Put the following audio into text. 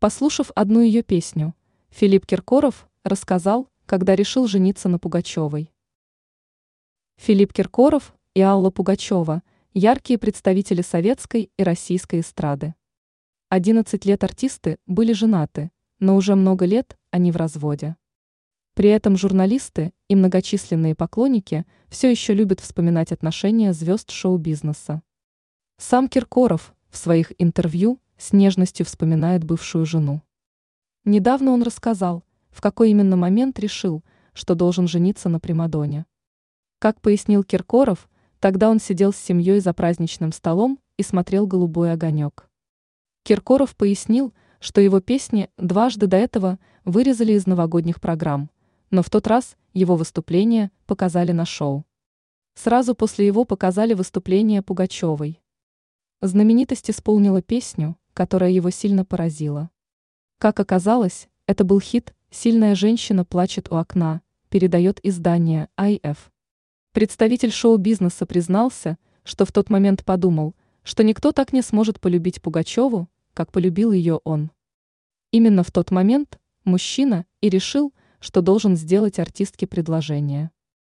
Послушав одну ее песню, Филипп Киркоров рассказал, когда решил жениться на Пугачевой. Филипп Киркоров и Алла Пугачева – яркие представители советской и российской эстрады. 11 лет артисты были женаты, но уже много лет они в разводе. При этом журналисты и многочисленные поклонники все еще любят вспоминать отношения звезд шоу-бизнеса. Сам Киркоров в своих интервью с нежностью вспоминает бывшую жену. Недавно он рассказал, в какой именно момент решил, что должен жениться на Примадоне. Как пояснил Киркоров, тогда он сидел с семьей за праздничным столом и смотрел «Голубой огонек». Киркоров пояснил, что его песни дважды до этого вырезали из новогодних программ, но в тот раз его выступление показали на шоу. Сразу после его показали выступление Пугачевой. Знаменитость исполнила песню, которая его сильно поразила. Как оказалось, это был хит «Сильная женщина плачет у окна», передает издание IF. Представитель шоу-бизнеса признался, что в тот момент подумал, что никто так не сможет полюбить Пугачеву, как полюбил ее он. Именно в тот момент мужчина и решил, что должен сделать артистке предложение.